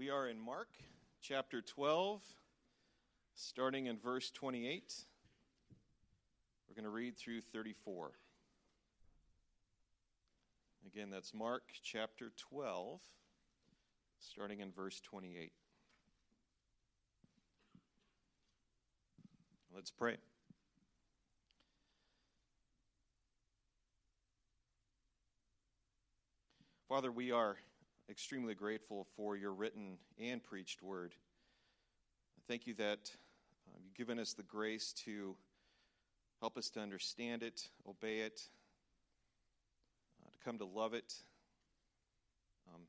We are in Mark chapter 12, starting in verse 28. We're going to read through 34. Again, that's Mark chapter 12, starting in verse 28. Let's pray. Father, we are extremely grateful for your written and preached word. Thank you that uh, you've given us the grace to help us to understand it, obey it, uh, to come to love it. Um,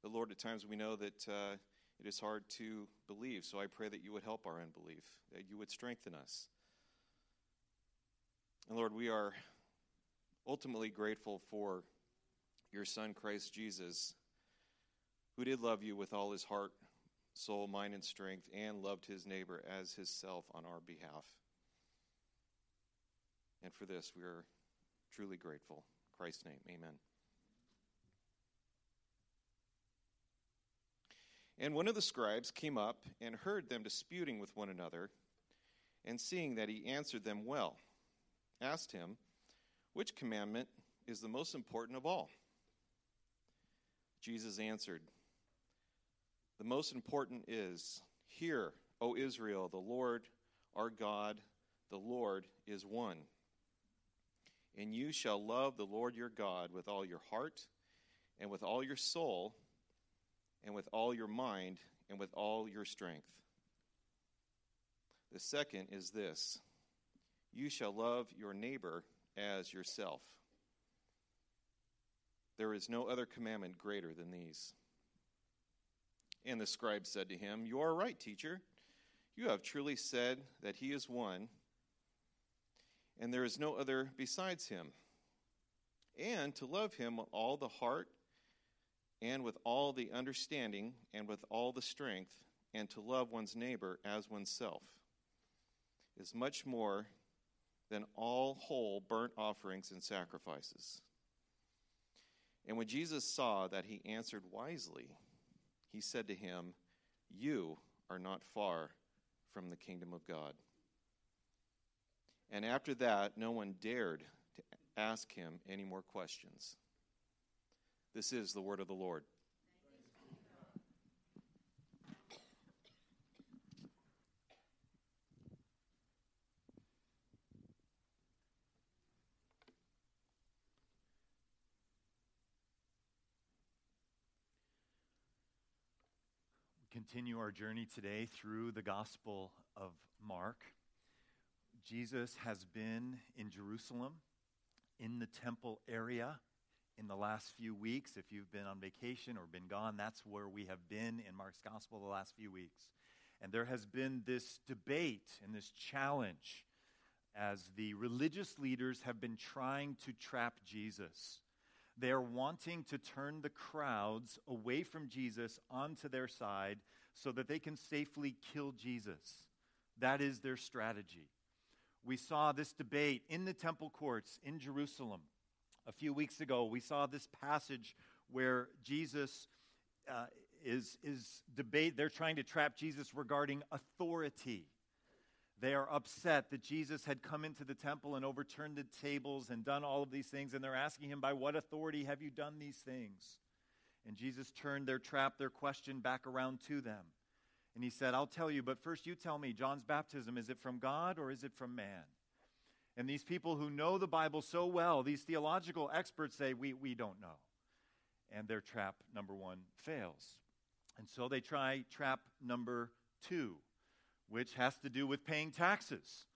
but Lord, at times we know that uh, it is hard to believe, so I pray that you would help our unbelief, that you would strengthen us. And Lord, we are ultimately grateful for your Son, Christ Jesus, who did love you with all his heart, soul, mind, and strength, and loved his neighbor as himself on our behalf. And for this, we are truly grateful. In Christ's name, amen. And one of the scribes came up and heard them disputing with one another, and seeing that he answered them well, asked him, Which commandment is the most important of all? Jesus answered, The most important is, Hear, O Israel, the Lord our God, the Lord is one. And you shall love the Lord your God with all your heart, and with all your soul, and with all your mind, and with all your strength. The second is this you shall love your neighbor as yourself. There is no other commandment greater than these. And the scribe said to him, You are right, teacher. You have truly said that he is one, and there is no other besides him. And to love him with all the heart, and with all the understanding, and with all the strength, and to love one's neighbor as oneself is much more than all whole burnt offerings and sacrifices. And when Jesus saw that he answered wisely, he said to him, You are not far from the kingdom of God. And after that, no one dared to ask him any more questions. This is the word of the Lord. Continue our journey today through the Gospel of Mark. Jesus has been in Jerusalem, in the temple area, in the last few weeks. If you've been on vacation or been gone, that's where we have been in Mark's Gospel the last few weeks. And there has been this debate and this challenge as the religious leaders have been trying to trap Jesus. They are wanting to turn the crowds away from Jesus onto their side so that they can safely kill Jesus. That is their strategy. We saw this debate in the temple courts in Jerusalem a few weeks ago. We saw this passage where Jesus uh, is, is debate. They're trying to trap Jesus regarding authority. They are upset that Jesus had come into the temple and overturned the tables and done all of these things, and they're asking him, By what authority have you done these things? And Jesus turned their trap, their question back around to them. And he said, I'll tell you, but first you tell me, John's baptism, is it from God or is it from man? And these people who know the Bible so well, these theological experts say, We, we don't know. And their trap number one fails. And so they try trap number two, which has to do with paying taxes.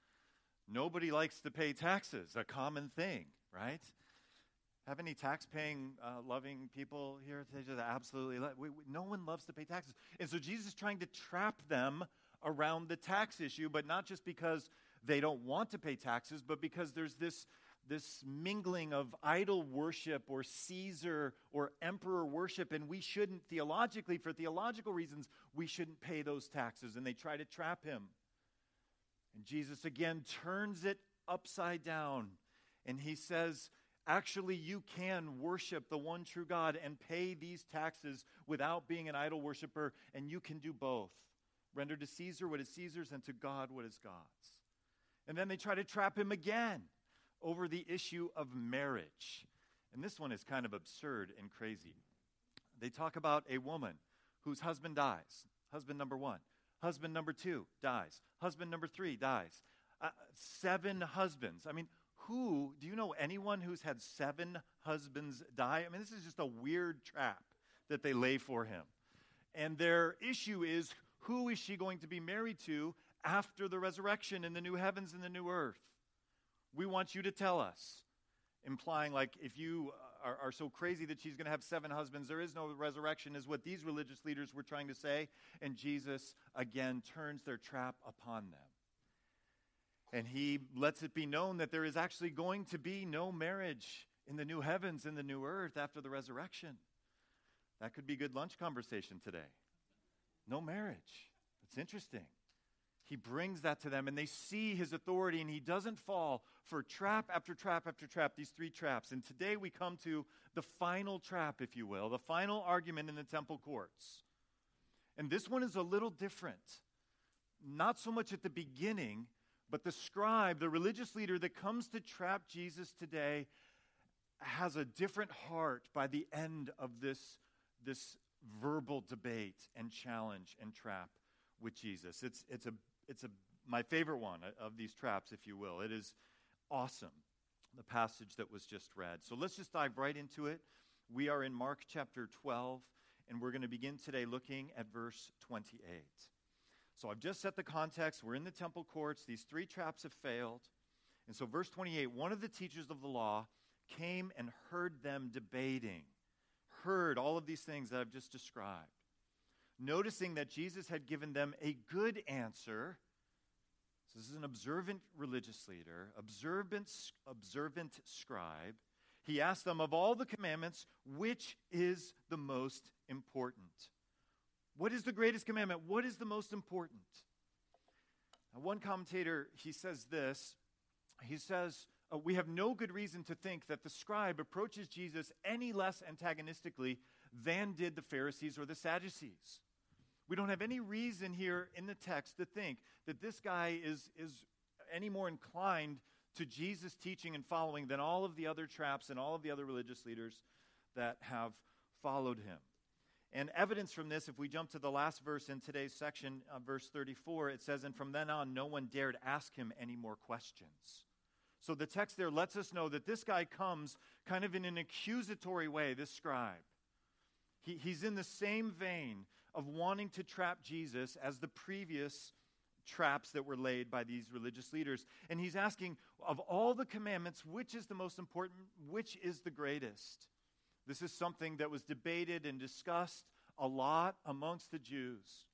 Nobody likes to pay taxes, a common thing, right? Have any tax paying, uh, loving people here? Just absolutely, we, we, no one loves to pay taxes. And so Jesus is trying to trap them around the tax issue, but not just because they don't want to pay taxes, but because there's this, this mingling of idol worship or Caesar or emperor worship, and we shouldn't, theologically, for theological reasons, we shouldn't pay those taxes. And they try to trap him. And Jesus again turns it upside down, and he says, Actually, you can worship the one true God and pay these taxes without being an idol worshiper, and you can do both. Render to Caesar what is Caesar's and to God what is God's. And then they try to trap him again over the issue of marriage. And this one is kind of absurd and crazy. They talk about a woman whose husband dies, husband number one. Husband number two dies. Husband number three dies. Uh, seven husbands. I mean, who, do you know anyone who's had seven husbands die? I mean, this is just a weird trap that they lay for him. And their issue is who is she going to be married to after the resurrection in the new heavens and the new earth? We want you to tell us. Implying, like, if you are, are so crazy that she's going to have seven husbands, there is no resurrection, is what these religious leaders were trying to say. And Jesus, again, turns their trap upon them. And he lets it be known that there is actually going to be no marriage in the new heavens and the new earth after the resurrection. That could be good lunch conversation today. No marriage. It's interesting. He brings that to them and they see his authority and he doesn't fall for trap after trap after trap, these three traps. And today we come to the final trap, if you will, the final argument in the temple courts. And this one is a little different. Not so much at the beginning, but the scribe, the religious leader that comes to trap Jesus today, has a different heart by the end of this, this verbal debate and challenge and trap with Jesus. It's, it's, a, it's a, my favorite one uh, of these traps, if you will. It is awesome, the passage that was just read. So let's just dive right into it. We are in Mark chapter 12, and we're going to begin today looking at verse 28. So I've just set the context. We're in the temple courts. These three traps have failed. And so, verse 28 one of the teachers of the law came and heard them debating, heard all of these things that I've just described. Noticing that Jesus had given them a good answer. So this is an observant religious leader, observant, observant scribe. He asked them, Of all the commandments, which is the most important? What is the greatest commandment? What is the most important? Now, one commentator, he says this. He says, uh, We have no good reason to think that the scribe approaches Jesus any less antagonistically than did the Pharisees or the Sadducees. We don't have any reason here in the text to think that this guy is, is any more inclined to Jesus' teaching and following than all of the other traps and all of the other religious leaders that have followed him. And evidence from this, if we jump to the last verse in today's section, uh, verse 34, it says, And from then on, no one dared ask him any more questions. So the text there lets us know that this guy comes kind of in an accusatory way, this scribe. He, he's in the same vein of wanting to trap Jesus as the previous traps that were laid by these religious leaders. And he's asking, of all the commandments, which is the most important? Which is the greatest? This is something that was debated and discussed a lot amongst the Jews.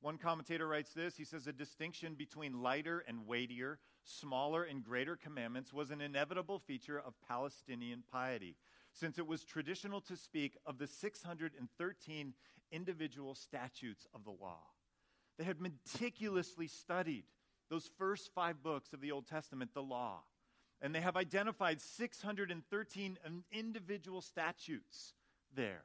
One commentator writes this he says, A distinction between lighter and weightier, smaller and greater commandments was an inevitable feature of Palestinian piety, since it was traditional to speak of the 613 individual statutes of the law. They had meticulously studied those first five books of the Old Testament, the law and they have identified 613 individual statutes there.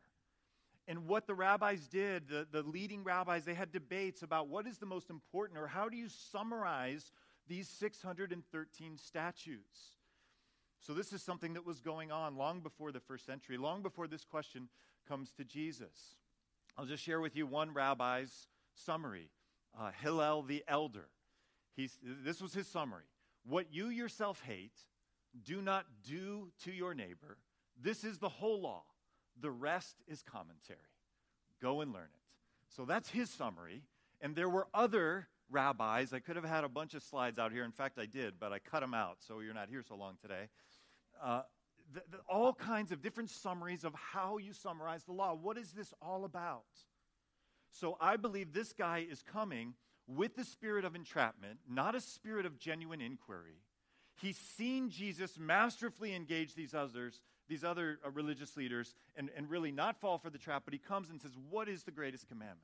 And what the rabbis did, the, the leading rabbis, they had debates about what is the most important or how do you summarize these 613 statutes. So, this is something that was going on long before the first century, long before this question comes to Jesus. I'll just share with you one rabbi's summary uh, Hillel the elder. He's, this was his summary. What you yourself hate, do not do to your neighbor. This is the whole law. The rest is commentary. Go and learn it. So that's his summary. And there were other rabbis. I could have had a bunch of slides out here. In fact, I did, but I cut them out, so you're not here so long today. Uh, the, the, all kinds of different summaries of how you summarize the law. What is this all about? So I believe this guy is coming with the spirit of entrapment, not a spirit of genuine inquiry. He's seen Jesus masterfully engage these others, these other uh, religious leaders, and, and really not fall for the trap, but he comes and says, What is the greatest commandment?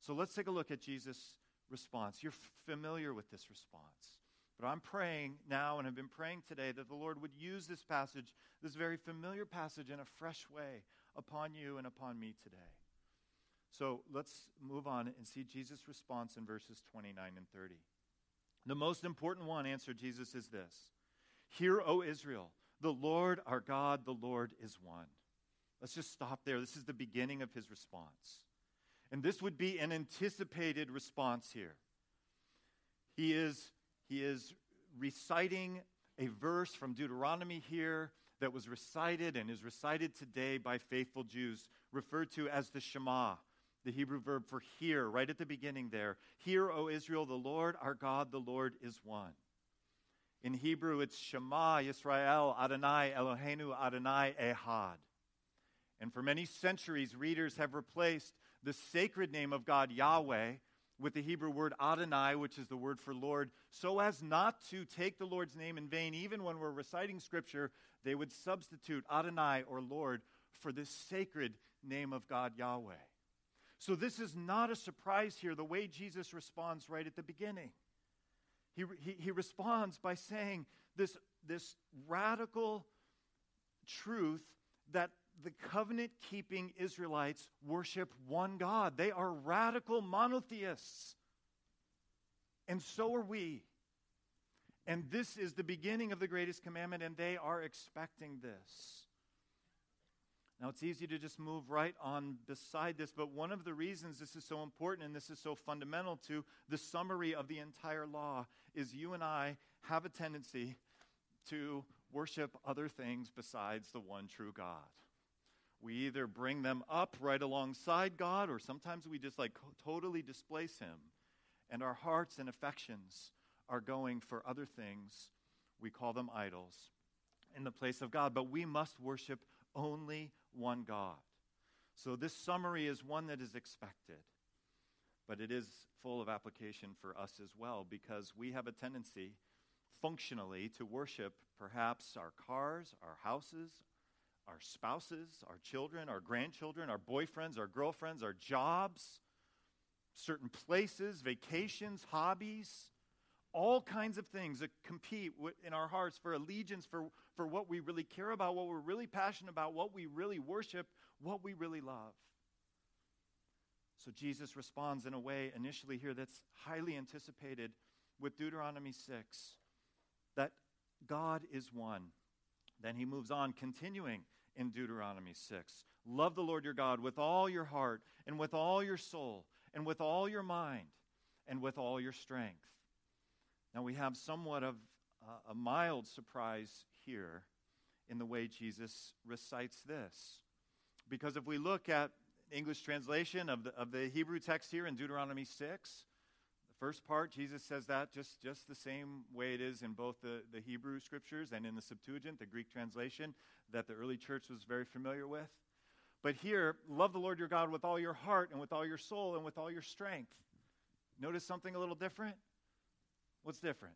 So let's take a look at Jesus' response. You're familiar with this response. But I'm praying now and have been praying today that the Lord would use this passage, this very familiar passage, in a fresh way upon you and upon me today. So let's move on and see Jesus' response in verses 29 and 30. The most important one, answered Jesus, is this Hear, O Israel, the Lord our God, the Lord is one. Let's just stop there. This is the beginning of his response. And this would be an anticipated response here. He is, he is reciting a verse from Deuteronomy here that was recited and is recited today by faithful Jews, referred to as the Shema, the Hebrew verb for hear, right at the beginning there. Hear, O Israel, the Lord our God, the Lord is one. In Hebrew, it's Shema Yisrael Adonai Eloheinu Adonai Ehad. And for many centuries, readers have replaced the sacred name of God, Yahweh, with the Hebrew word Adonai, which is the word for Lord, so as not to take the Lord's name in vain. Even when we're reciting Scripture, they would substitute Adonai or Lord for this sacred name of God, Yahweh. So this is not a surprise here, the way Jesus responds right at the beginning. He, he, he responds by saying this, this radical truth that the covenant keeping Israelites worship one God. They are radical monotheists. And so are we. And this is the beginning of the greatest commandment, and they are expecting this. Now, it's easy to just move right on beside this, but one of the reasons this is so important and this is so fundamental to the summary of the entire law is you and I have a tendency to worship other things besides the one true God. We either bring them up right alongside God, or sometimes we just like totally displace Him. And our hearts and affections are going for other things. We call them idols in the place of God. But we must worship only one God. So this summary is one that is expected. But it is full of application for us as well because we have a tendency functionally to worship perhaps our cars, our houses, our spouses, our children, our grandchildren, our boyfriends, our girlfriends, our jobs, certain places, vacations, hobbies, all kinds of things that compete in our hearts for allegiance, for, for what we really care about, what we're really passionate about, what we really worship, what we really love. So Jesus responds in a way initially here that's highly anticipated with Deuteronomy 6 that God is one. Then he moves on, continuing in Deuteronomy 6. Love the Lord your God with all your heart, and with all your soul, and with all your mind, and with all your strength. Now we have somewhat of a mild surprise here in the way Jesus recites this. Because if we look at English translation of the, of the Hebrew text here in Deuteronomy 6, First part, Jesus says that just, just the same way it is in both the, the Hebrew scriptures and in the Septuagint, the Greek translation that the early church was very familiar with. But here, love the Lord your God with all your heart and with all your soul and with all your strength. Notice something a little different? What's different?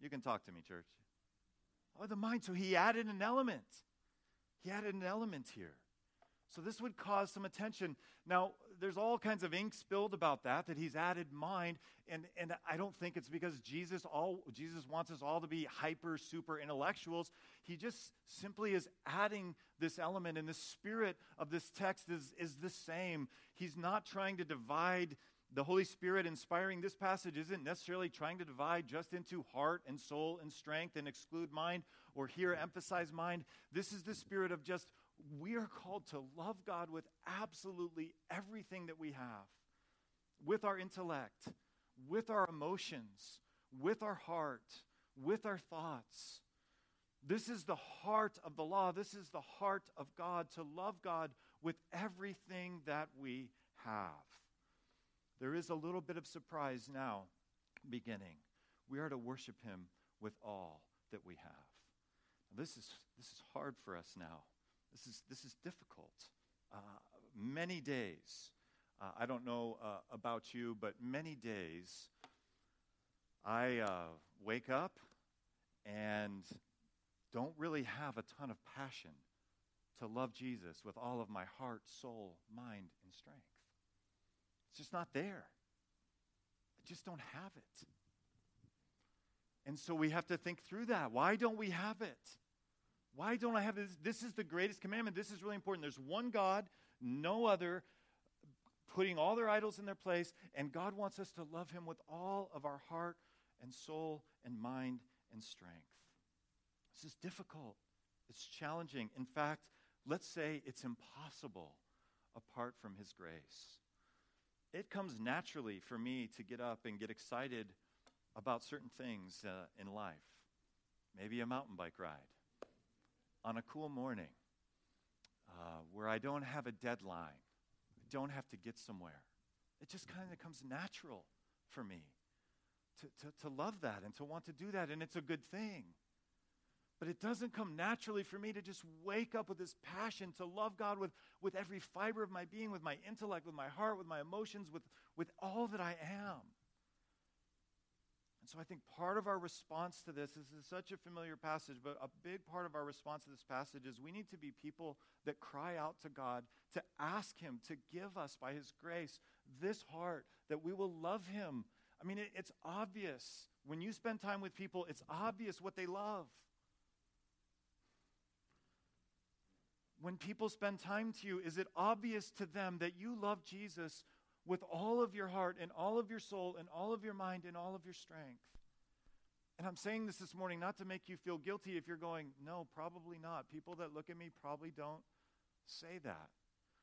You can talk to me, church. Oh, the mind. So he added an element. He added an element here. So this would cause some attention. Now, there's all kinds of ink spilled about that, that he's added mind. And, and I don't think it's because Jesus, all, Jesus wants us all to be hyper, super intellectuals. He just simply is adding this element, and the spirit of this text is, is the same. He's not trying to divide the Holy Spirit inspiring this passage isn't necessarily trying to divide just into heart and soul and strength and exclude mind or here emphasize mind. This is the spirit of just we are called to love God with absolutely everything that we have with our intellect, with our emotions, with our heart, with our thoughts. This is the heart of the law. This is the heart of God to love God with everything that we have. There is a little bit of surprise now beginning. We are to worship Him with all that we have. This is, this is hard for us now this is, this is difficult. Uh, many days, uh, I don't know uh, about you, but many days, I uh, wake up and don't really have a ton of passion to love Jesus with all of my heart, soul, mind, and strength. It's just not there. I just don't have it. And so we have to think through that. Why don't we have it? Why don't I have this? This is the greatest commandment. This is really important. There's one God, no other, putting all their idols in their place, and God wants us to love Him with all of our heart and soul and mind and strength. This is difficult. It's challenging. In fact, let's say it's impossible apart from His grace. It comes naturally for me to get up and get excited about certain things uh, in life. Maybe a mountain bike ride on a cool morning uh, where I don't have a deadline, I don't have to get somewhere. It just kind of comes natural for me to, to, to love that and to want to do that, and it's a good thing. But it doesn't come naturally for me to just wake up with this passion to love God with, with every fiber of my being, with my intellect, with my heart, with my emotions, with, with all that I am. And so I think part of our response to this, this is such a familiar passage, but a big part of our response to this passage is we need to be people that cry out to God to ask Him to give us, by His grace, this heart that we will love Him. I mean, it, it's obvious. When you spend time with people, it's obvious what they love. when people spend time to you, is it obvious to them that you love Jesus with all of your heart and all of your soul and all of your mind and all of your strength? And I'm saying this this morning not to make you feel guilty if you're going, no, probably not. People that look at me probably don't say that.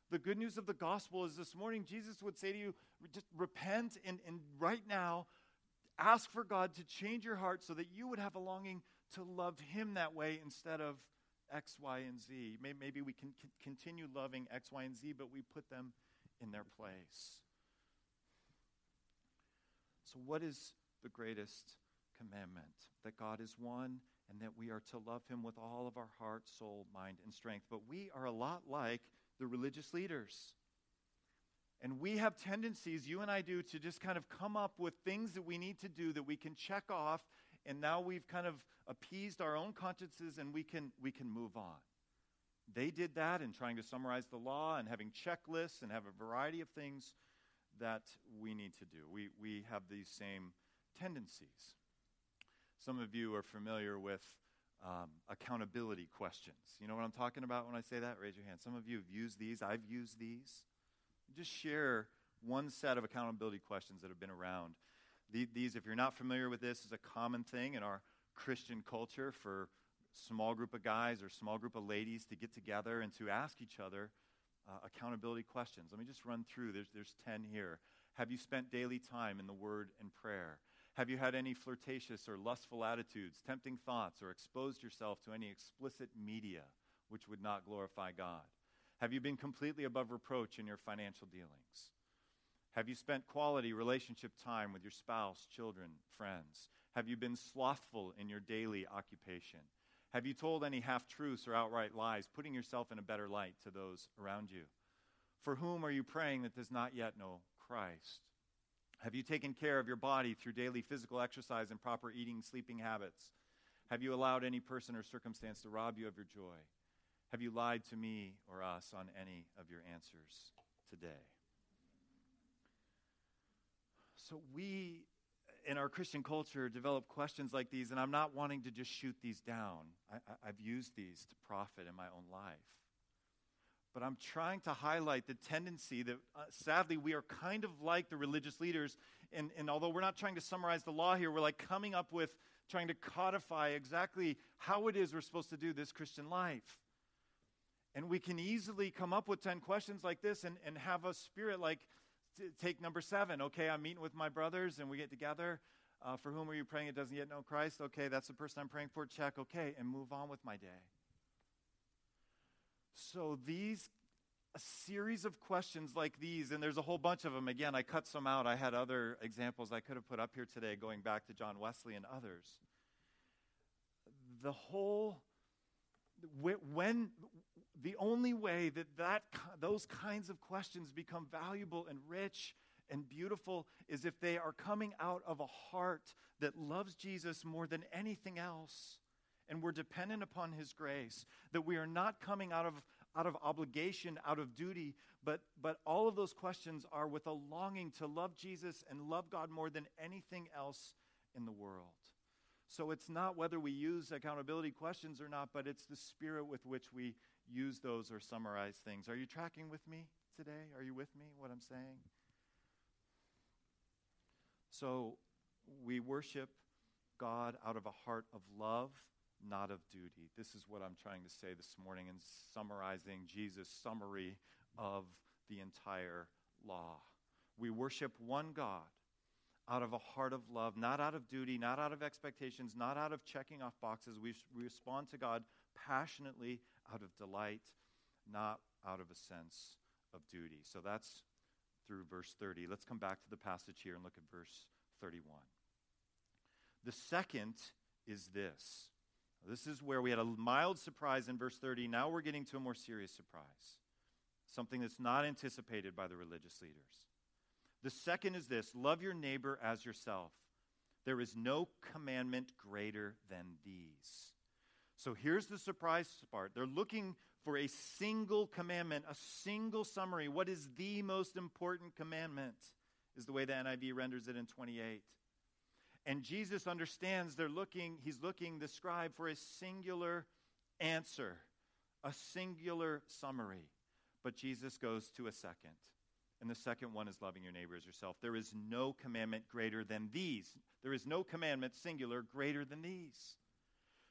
The good news of the gospel is this morning, Jesus would say to you, just repent and, and right now ask for God to change your heart so that you would have a longing to love Him that way instead of X, Y, and Z. Maybe we can continue loving X, Y, and Z, but we put them in their place. So, what is the greatest commandment? That God is one and that we are to love him with all of our heart, soul, mind, and strength. But we are a lot like the religious leaders. And we have tendencies, you and I do, to just kind of come up with things that we need to do that we can check off and now we've kind of appeased our own consciences and we can, we can move on. They did that in trying to summarize the law and having checklists and have a variety of things that we need to do. We, we have these same tendencies. Some of you are familiar with um, accountability questions. You know what I'm talking about when I say that? Raise your hand. Some of you have used these. I've used these. Just share one set of accountability questions that have been around these, if you're not familiar with this, is a common thing in our Christian culture for small group of guys or small group of ladies to get together and to ask each other uh, accountability questions. Let me just run through. There's, there's 10 here. Have you spent daily time in the Word and prayer? Have you had any flirtatious or lustful attitudes, tempting thoughts, or exposed yourself to any explicit media which would not glorify God? Have you been completely above reproach in your financial dealings? Have you spent quality relationship time with your spouse, children, friends? Have you been slothful in your daily occupation? Have you told any half truths or outright lies, putting yourself in a better light to those around you? For whom are you praying that does not yet know Christ? Have you taken care of your body through daily physical exercise and proper eating, sleeping habits? Have you allowed any person or circumstance to rob you of your joy? Have you lied to me or us on any of your answers today? So we, in our Christian culture, develop questions like these, and I'm not wanting to just shoot these down. I, have used these to profit in my own life. But I'm trying to highlight the tendency that, uh, sadly, we are kind of like the religious leaders. And, and although we're not trying to summarize the law here, we're like coming up with trying to codify exactly how it is we're supposed to do this Christian life. And we can easily come up with 10 questions like this and, and have a spirit like, take number seven. Okay, I'm meeting with my brothers and we get together. Uh, for whom are you praying? It doesn't yet know Christ. Okay, that's the person I'm praying for. Check. Okay, and move on with my day. So these a series of questions like these, and there's a whole bunch of them. Again, I cut some out. I had other examples I could have put up here today, going back to John Wesley and others. The whole when the only way that, that those kinds of questions become valuable and rich and beautiful is if they are coming out of a heart that loves Jesus more than anything else and we're dependent upon his grace that we are not coming out of out of obligation out of duty but but all of those questions are with a longing to love Jesus and love God more than anything else in the world. So it's not whether we use accountability questions or not, but it's the spirit with which we use those or summarize things. Are you tracking with me today? Are you with me, what I'm saying? So we worship God out of a heart of love, not of duty. This is what I'm trying to say this morning in summarizing Jesus' summary of the entire law. We worship one God out of a heart of love, not out of duty, not out of expectations, not out of checking off boxes. We, respond to God passionately out of delight, not out of a sense of duty. So that's through verse 30. Let's come back to the passage here and look at verse 31. The second is this. This is where we had a mild surprise in verse 30. Now we're getting to a more serious surprise, something that's not anticipated by the religious leaders. The second is this love your neighbor as yourself. There is no commandment greater than these. So here's the surprise part. They're looking for a single commandment, a single summary. What is the most important commandment? Is the way the NIV renders it in 28. And Jesus understands they're looking, he's looking, the scribe, for a singular answer, a singular summary. But Jesus goes to a second. And the second one is loving your neighbor as yourself. There is no commandment greater than these. There is no commandment, singular, greater than these.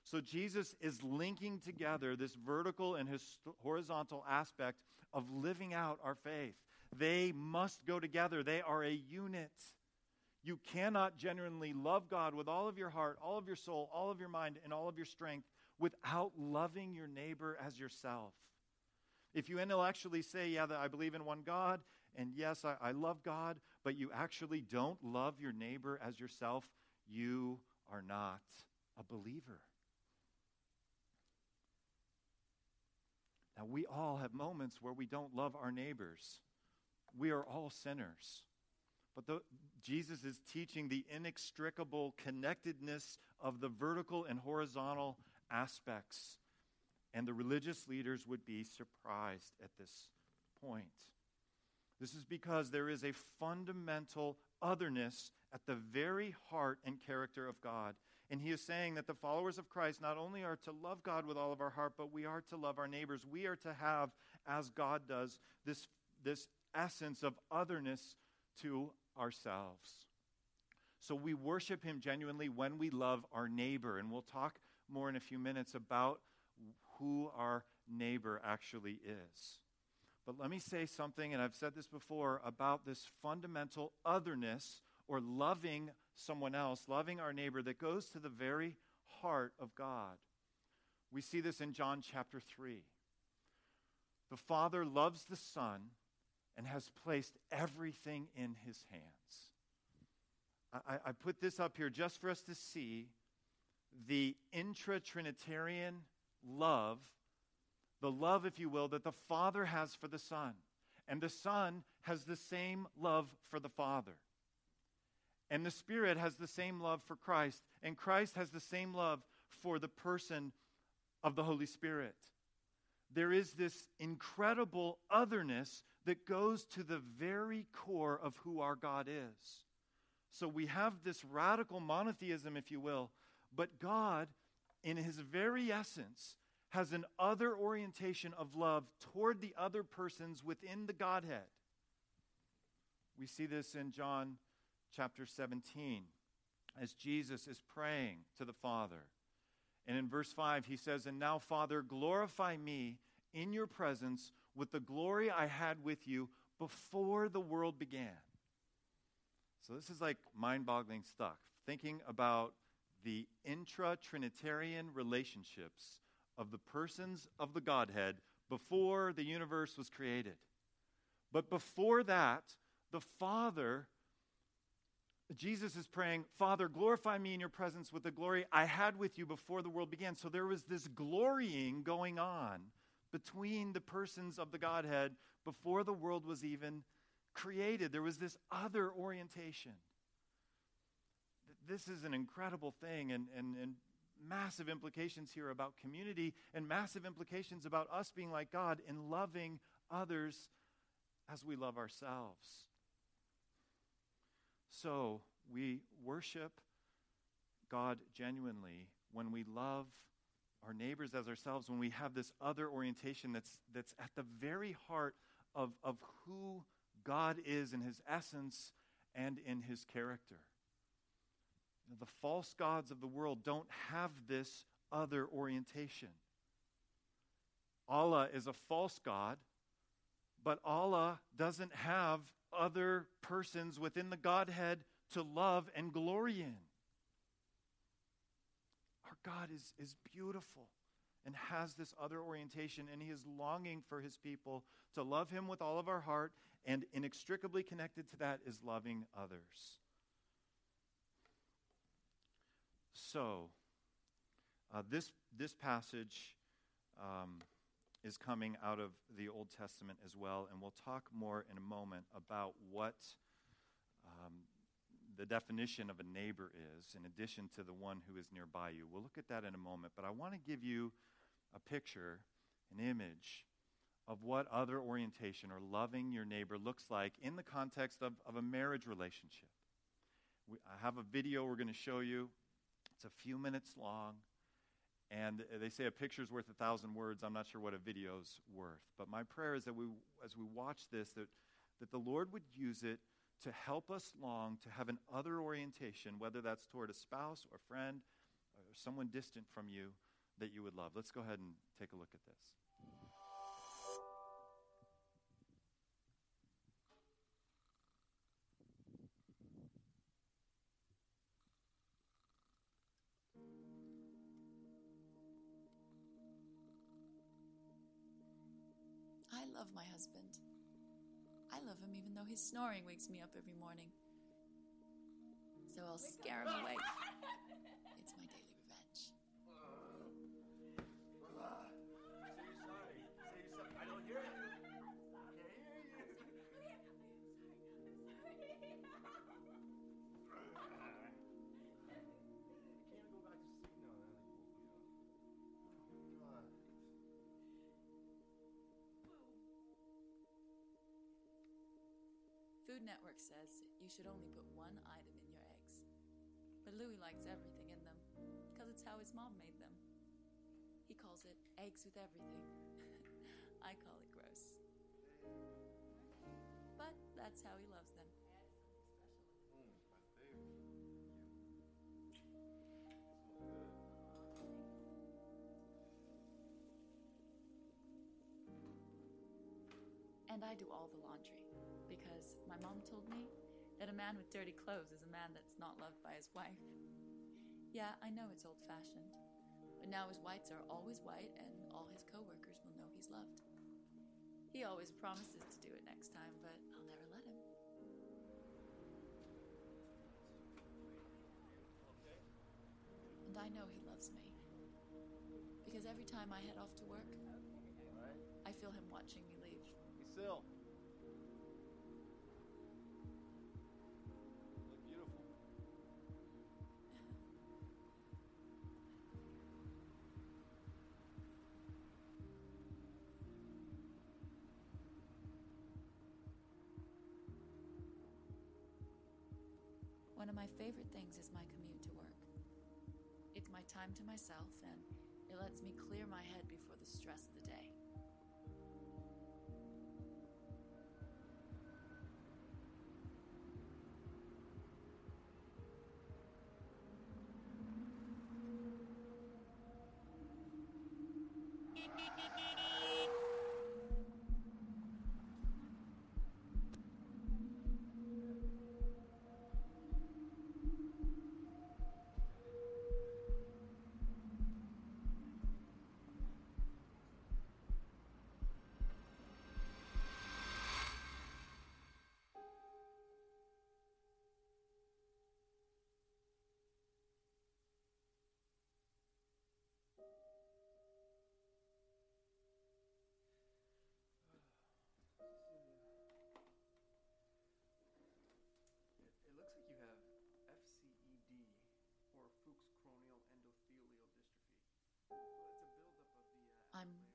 So Jesus is linking together this vertical and his horizontal aspect of living out our faith. They must go together, they are a unit. You cannot genuinely love God with all of your heart, all of your soul, all of your mind, and all of your strength without loving your neighbor as yourself. If you intellectually say, Yeah, I believe in one God, and yes, I, I love God, but you actually don't love your neighbor as yourself, you are not a believer. Now, we all have moments where we don't love our neighbors. We are all sinners. But the, Jesus is teaching the inextricable connectedness of the vertical and horizontal aspects. And the religious leaders would be surprised at this point. This is because there is a fundamental otherness at the very heart and character of God. And he is saying that the followers of Christ not only are to love God with all of our heart, but we are to love our neighbors. We are to have, as God does, this, this essence of otherness to ourselves. So we worship him genuinely when we love our neighbor. And we'll talk more in a few minutes about who our neighbor actually is. But let me say something, and I've said this before, about this fundamental otherness or loving someone else, loving our neighbor, that goes to the very heart of God. We see this in John chapter 3. The Father loves the Son and has placed everything in his hands. I, I put this up here just for us to see the intra Trinitarian love the love, if you will, that the Father has for the Son. And the Son has the same love for the Father. And the Spirit has the same love for Christ. And Christ has the same love for the person of the Holy Spirit. There is this incredible otherness that goes to the very core of who our God is. So we have this radical monotheism, if you will, but God, in his very essence, has an other orientation of love toward the other persons within the Godhead. We see this in John chapter 17 as Jesus is praying to the Father. And in verse 5, he says, And now, Father, glorify me in your presence with the glory I had with you before the world began. So, this is like mind boggling stuff. Thinking about the intra Trinitarian relationships of the persons of the Godhead before the universe was created. But before that, the Father, Jesus is praying, Father, glorify me in your presence with the glory I had with you before the world began. So there was this glorying going on between the persons of the Godhead before the world was even created. There was this other orientation. This is an incredible thing, and, and, and massive implications here about community and massive implications about us being like God in loving others as we love ourselves. So we worship God genuinely when we love our neighbors as ourselves, when we have this other orientation that's, that's at the very heart of, of who God is in his essence and in his character. The false gods of the world don't have this other orientation. Allah is a false God, but Allah doesn't have other persons within the Godhead to love and glory in. Our God is, is beautiful and has this other orientation, and He is longing for His people to love Him with all of our heart, and inextricably connected to that is loving others. So, uh, this, this passage um, is coming out of the Old Testament as well, and we'll talk more in a moment about what um, the definition of a neighbor is, in addition to the one who is nearby you. We'll look at that in a moment, but I want to give you a picture, an image of what other orientation or loving your neighbor looks like in the context of, of a marriage relationship. We, I have a video we're going to show you. It's a few minutes long. And they say a picture's worth a thousand words. I'm not sure what a video's worth. But my prayer is that we, as we watch this, that, that the Lord would use it to help us long to have an other orientation, whether that's toward a spouse or friend or someone distant from you that you would love. Let's go ahead and take a look at this. Love my husband. I love him even though his snoring wakes me up every morning. So I'll scare him away. Food Network says you should only put one item in your eggs. But Louis likes everything in them because it's how his mom made them. He calls it eggs with everything. I call it gross. But that's how he loves them. And I do all the laundry because my mom told me that a man with dirty clothes is a man that's not loved by his wife. Yeah, I know it's old fashioned, but now his whites are always white and all his coworkers will know he's loved. He always promises to do it next time, but I'll never let him. And I know he loves me because every time I head off to work, I feel him watching me leave. Be still. One of my favorite things is my commute to work. It's my time to myself, and it lets me clear my head before the stress of the day.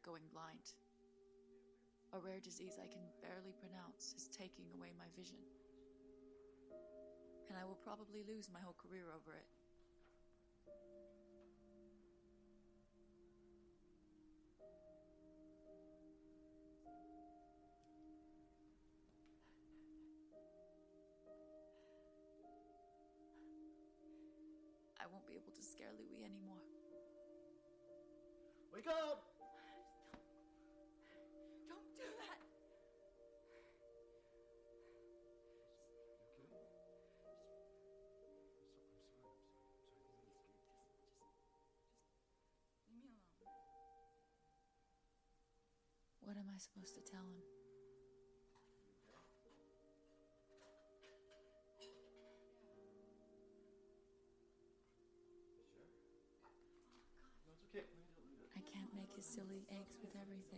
going blind. A rare disease I can barely pronounce is taking away my vision. And I will probably lose my whole career over it. I won't be able to scare Louis anymore. Wake up! Am I supposed to tell him? No, it's okay. Let me do it. I can't make his silly eggs with everything.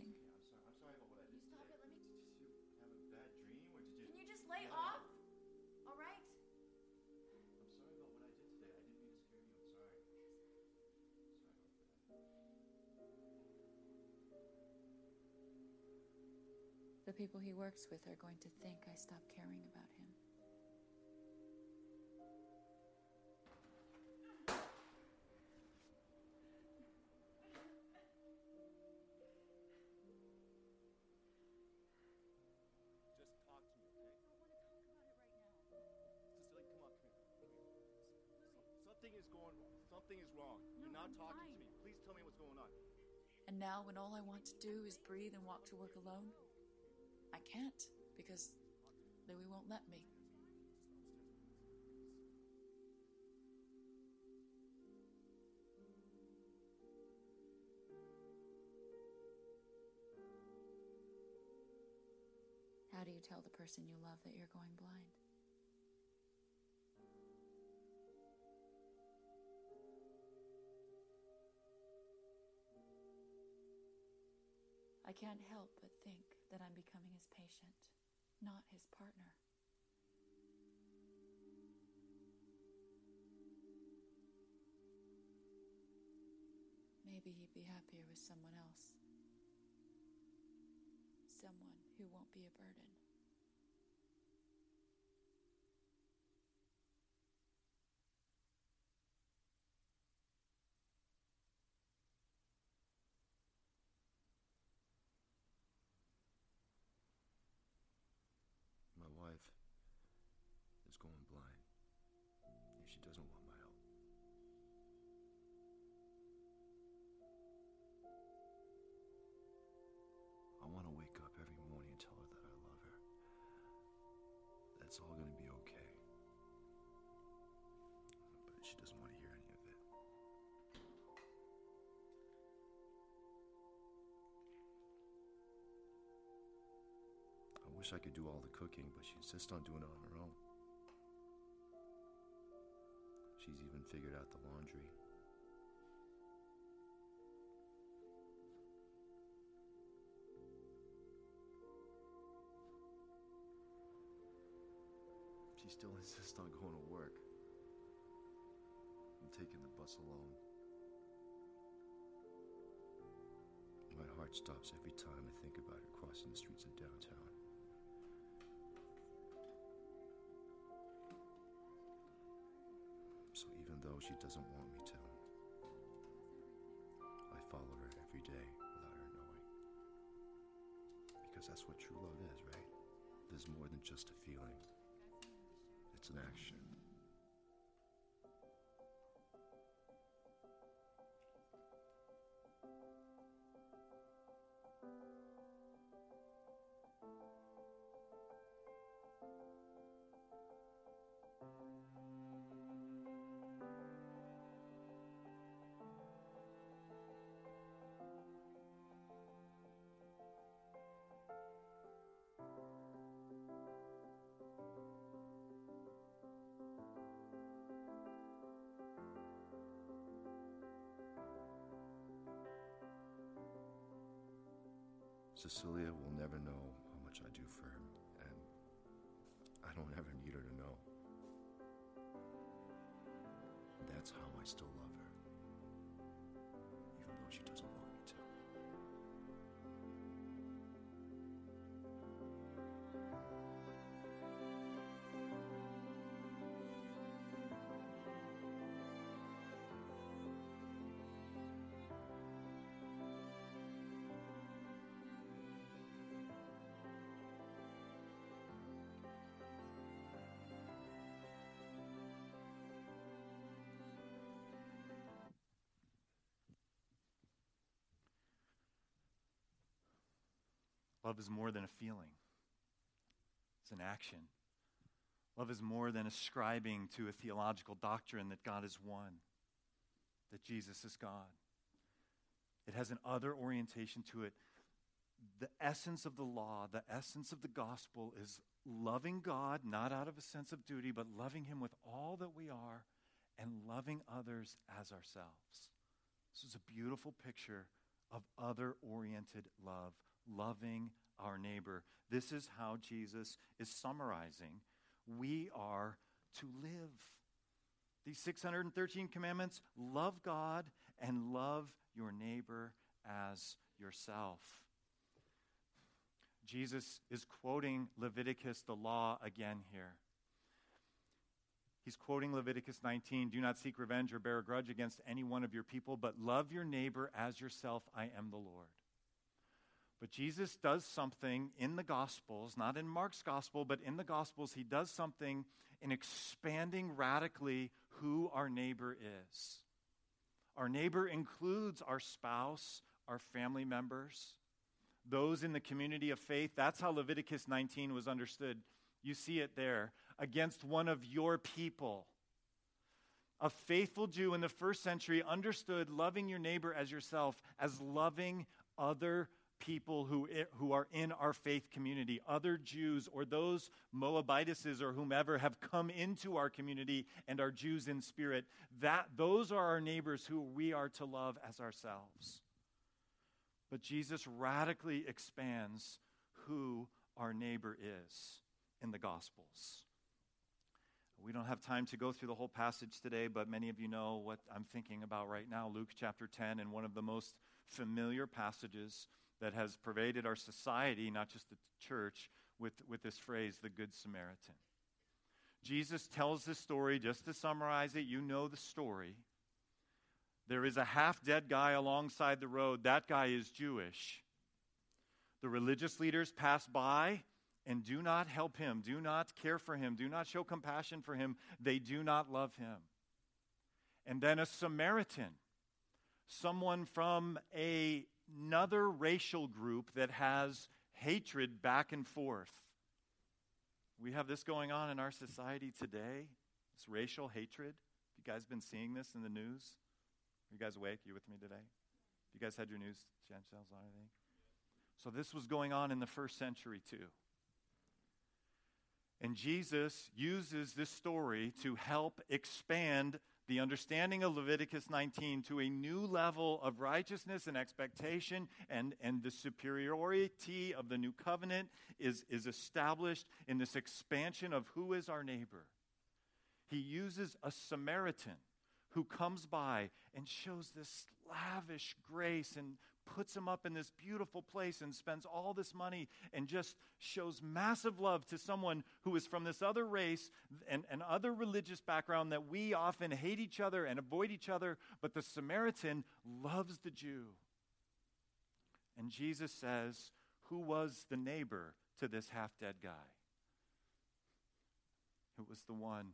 The people he works with are going to think I stopped caring about him. Just talk to me, okay? Cecilia, come on, come here. Come here. Some- Something is going wrong. Something is wrong. You're not talking to me. Please tell me what's going on. And now, when all I want to do is breathe and walk to work alone, I can't because Louis won't let me. How do you tell the person you love that you're going blind? I can't help but think that I'm becoming his patient, not his partner. Maybe he'd be happier with someone else. Someone who won't be a burden. My wife is going blind, and she doesn't want my help. I want to wake up every morning and tell her that I love her. That's all going to be okay. But she doesn't want to hear any of it. I wish I could do all the cooking, but she insists on doing it on her own. Figured out the laundry. She still insists on going to work. and taking the bus alone. My heart stops every time I think about her crossing the streets of downtown. Though she doesn't want me to, I follow her every day without her knowing. Because that's what true love is, right? There's more than just a feeling, it's an action. Cecilia will never know how much I do for her, and I don't ever need her to know. That's how I still love her, even though she doesn't Love is more than a feeling, it's an action. Love is more than ascribing to a theological doctrine that God is one, that Jesus is God. It has an other orientation to it. The essence of the law, the essence of the gospel is loving God, not out of a sense of duty, but loving Him with all that we are and loving others as ourselves. This is a beautiful picture of other oriented love, loving our neighbor. This is how Jesus is summarizing. We are to live. These 613 commandments love God and love your neighbor as yourself. Jesus is quoting Leviticus, the law, again here. He's quoting Leviticus 19 Do not seek revenge or bear a grudge against any one of your people, but love your neighbor as yourself. I am the Lord. But Jesus does something in the Gospels, not in Mark's Gospel, but in the Gospels, he does something in expanding radically who our neighbor is. Our neighbor includes our spouse, our family members, those in the community of faith. That's how Leviticus 19 was understood. You see it there. Against one of your people. A faithful Jew in the first century understood loving your neighbor as yourself as loving other people who, who are in our faith community, other Jews or those Moabitises or whomever have come into our community and are Jews in spirit, that those are our neighbors who we are to love as ourselves. But Jesus radically expands who our neighbor is in the Gospels. We don't have time to go through the whole passage today, but many of you know what I'm thinking about right now. Luke chapter 10, and one of the most familiar passages that has pervaded our society, not just the church, with, with this phrase, the Good Samaritan. Jesus tells this story, just to summarize it, you know the story. There is a half dead guy alongside the road. That guy is Jewish. The religious leaders pass by and do not help him, do not care for him, do not show compassion for him. They do not love him. And then a Samaritan, someone from a another racial group that has hatred back and forth. We have this going on in our society today, this racial hatred. You guys been seeing this in the news? Are you guys awake? Are you with me today? You guys had your news channels on anything? So this was going on in the first century too. And Jesus uses this story to help expand the understanding of Leviticus 19 to a new level of righteousness and expectation, and, and the superiority of the new covenant is, is established in this expansion of who is our neighbor. He uses a Samaritan who comes by and shows this lavish grace and puts him up in this beautiful place and spends all this money and just shows massive love to someone who is from this other race and, and other religious background that we often hate each other and avoid each other, but the Samaritan loves the Jew. And Jesus says, Who was the neighbor to this half dead guy? It was the one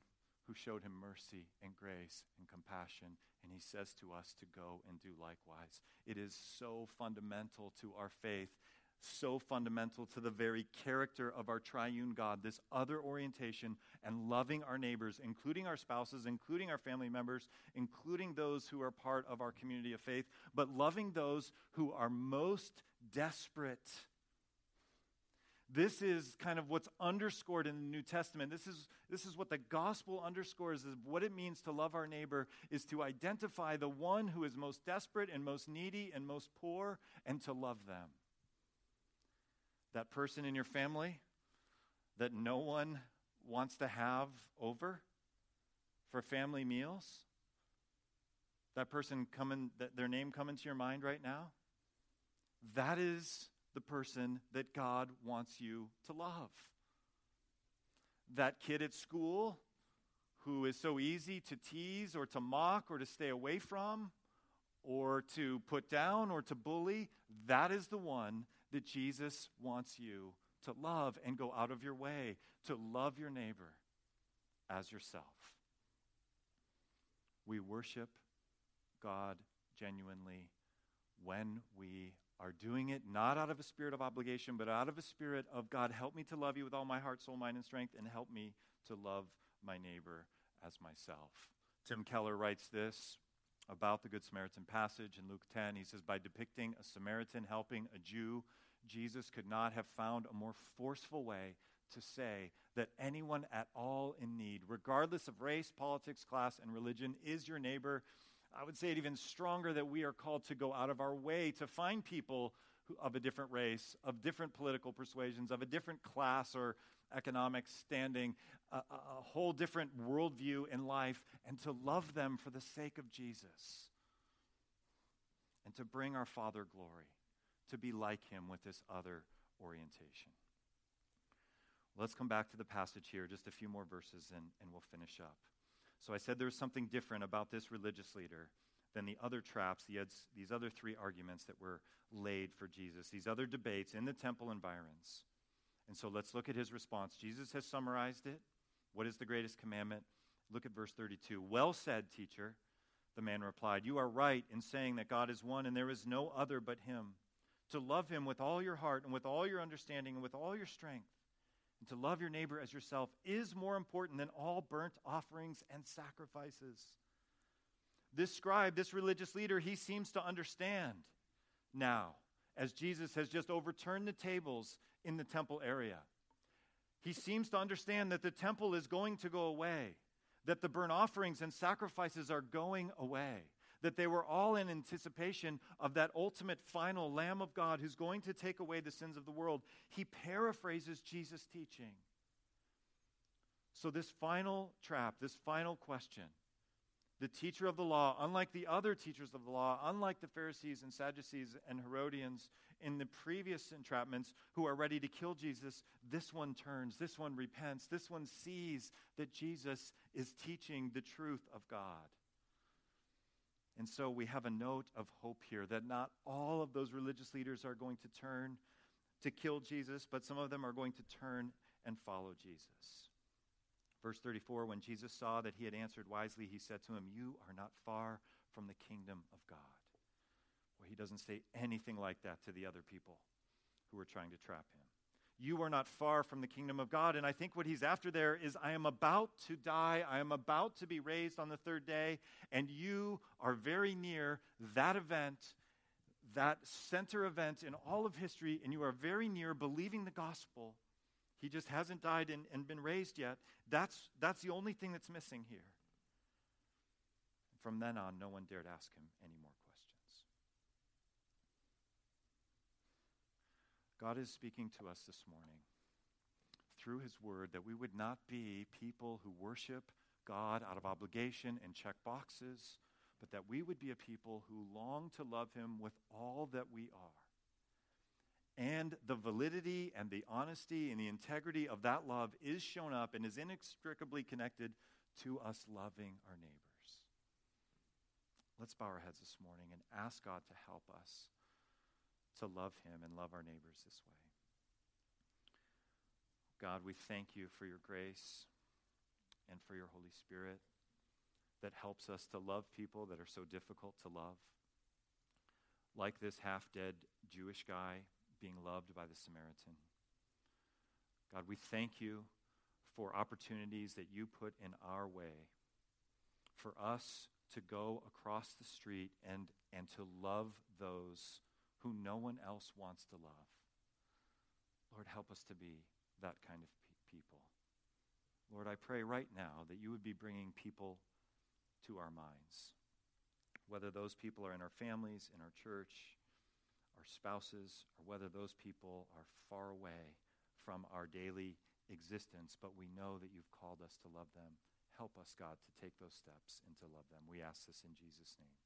who showed him mercy and grace and compassion. And he says to us to go and do likewise. It is so fundamental to our faith, so fundamental to the very character of our triune God, this other orientation and loving our neighbors, including our spouses, including our family members, including those who are part of our community of faith, but loving those who are most desperate this is kind of what's underscored in the New Testament. This is, this is what the gospel underscores is what it means to love our neighbor is to identify the one who is most desperate and most needy and most poor and to love them. That person in your family that no one wants to have over for family meals. That person coming, that their name coming to your mind right now. That is the person that God wants you to love. That kid at school who is so easy to tease or to mock or to stay away from or to put down or to bully, that is the one that Jesus wants you to love and go out of your way to love your neighbor as yourself. We worship God genuinely when we are doing it not out of a spirit of obligation, but out of a spirit of God, help me to love you with all my heart, soul, mind, and strength, and help me to love my neighbor as myself. Tim Keller writes this about the Good Samaritan passage in Luke 10. He says, By depicting a Samaritan helping a Jew, Jesus could not have found a more forceful way to say that anyone at all in need, regardless of race, politics, class, and religion, is your neighbor. I would say it even stronger that we are called to go out of our way to find people who, of a different race, of different political persuasions, of a different class or economic standing, a, a, whole different worldview in life, and to love them for the sake of Jesus. And to bring our Father glory, to be like Him with this other orientation. Let's come back to the passage here, just a few more verses, and, and we'll finish up. So I said there's something different about this religious leader than the other traps, the, these other three arguments that were laid for Jesus, these other debates in the temple environs. And so let's look at his response. Jesus has summarized it. What is the greatest commandment? Look at verse 32. Well said, teacher. The man replied, You are right in saying that God is one and there is no other but him. To love him with all your heart and with all your understanding and with all your strength and to love your neighbor as yourself is more important than all burnt offerings and sacrifices. This scribe, this religious leader, he seems to understand now, as Jesus has just overturned the tables in the temple area. He seems to understand that the temple is going to go away, that the burnt offerings and sacrifices are going away that they were all in anticipation of that ultimate final Lamb of God who's going to take away the sins of the world. He paraphrases Jesus' teaching. So, this final trap, this final question, the teacher of the law, unlike the other teachers of the law, unlike the Pharisees and Sadducees and Herodians in the previous entrapments who are ready to kill Jesus, this one turns, this one repents, this one sees that Jesus is teaching the truth of God. And so we have a note of hope here that not all of those religious leaders are going to turn to kill Jesus, but some of them are going to turn and follow Jesus. Verse 34 When Jesus saw that he had answered wisely, he said to him, You are not far from the kingdom of God. Well, he doesn't say anything like that to the other people who were trying to trap him. You are not far from the kingdom of God. And I think what he's after there is I am about to die. I am about to be raised on the third day. And you are very near that event, that center event in all of history. And you are very near believing the gospel. He just hasn't died and, and been raised yet. That's, that's the only thing that's missing here. From then on, no one dared ask him any anymore. God is speaking to us this morning through His Word that we would not be people who worship God out of obligation and check boxes, but that we would be a people who long to love Him with all that we are. And the validity and the honesty and the integrity of that love is shown up and is inextricably connected to us loving our neighbors. Let's bow our heads this morning and ask God to help us to love Him and love our neighbors this way. God, we thank you for your grace and for your Holy Spirit that helps us to love people that are so difficult to love. Like this half dead Jewish guy being loved by the Samaritan. God, we thank you for opportunities that you put in our way for us to go across the street and, and to love those who no one else wants to love. Lord, help us to be that kind of pe- people. Lord, I pray right now that you would be bringing people to our minds, whether those people are in our families, in our church, our spouses, or whether those people are far away from our daily existence, but we know that you've called us to love them. Help us, God, to take those steps and to love them. We ask this in Jesus' name.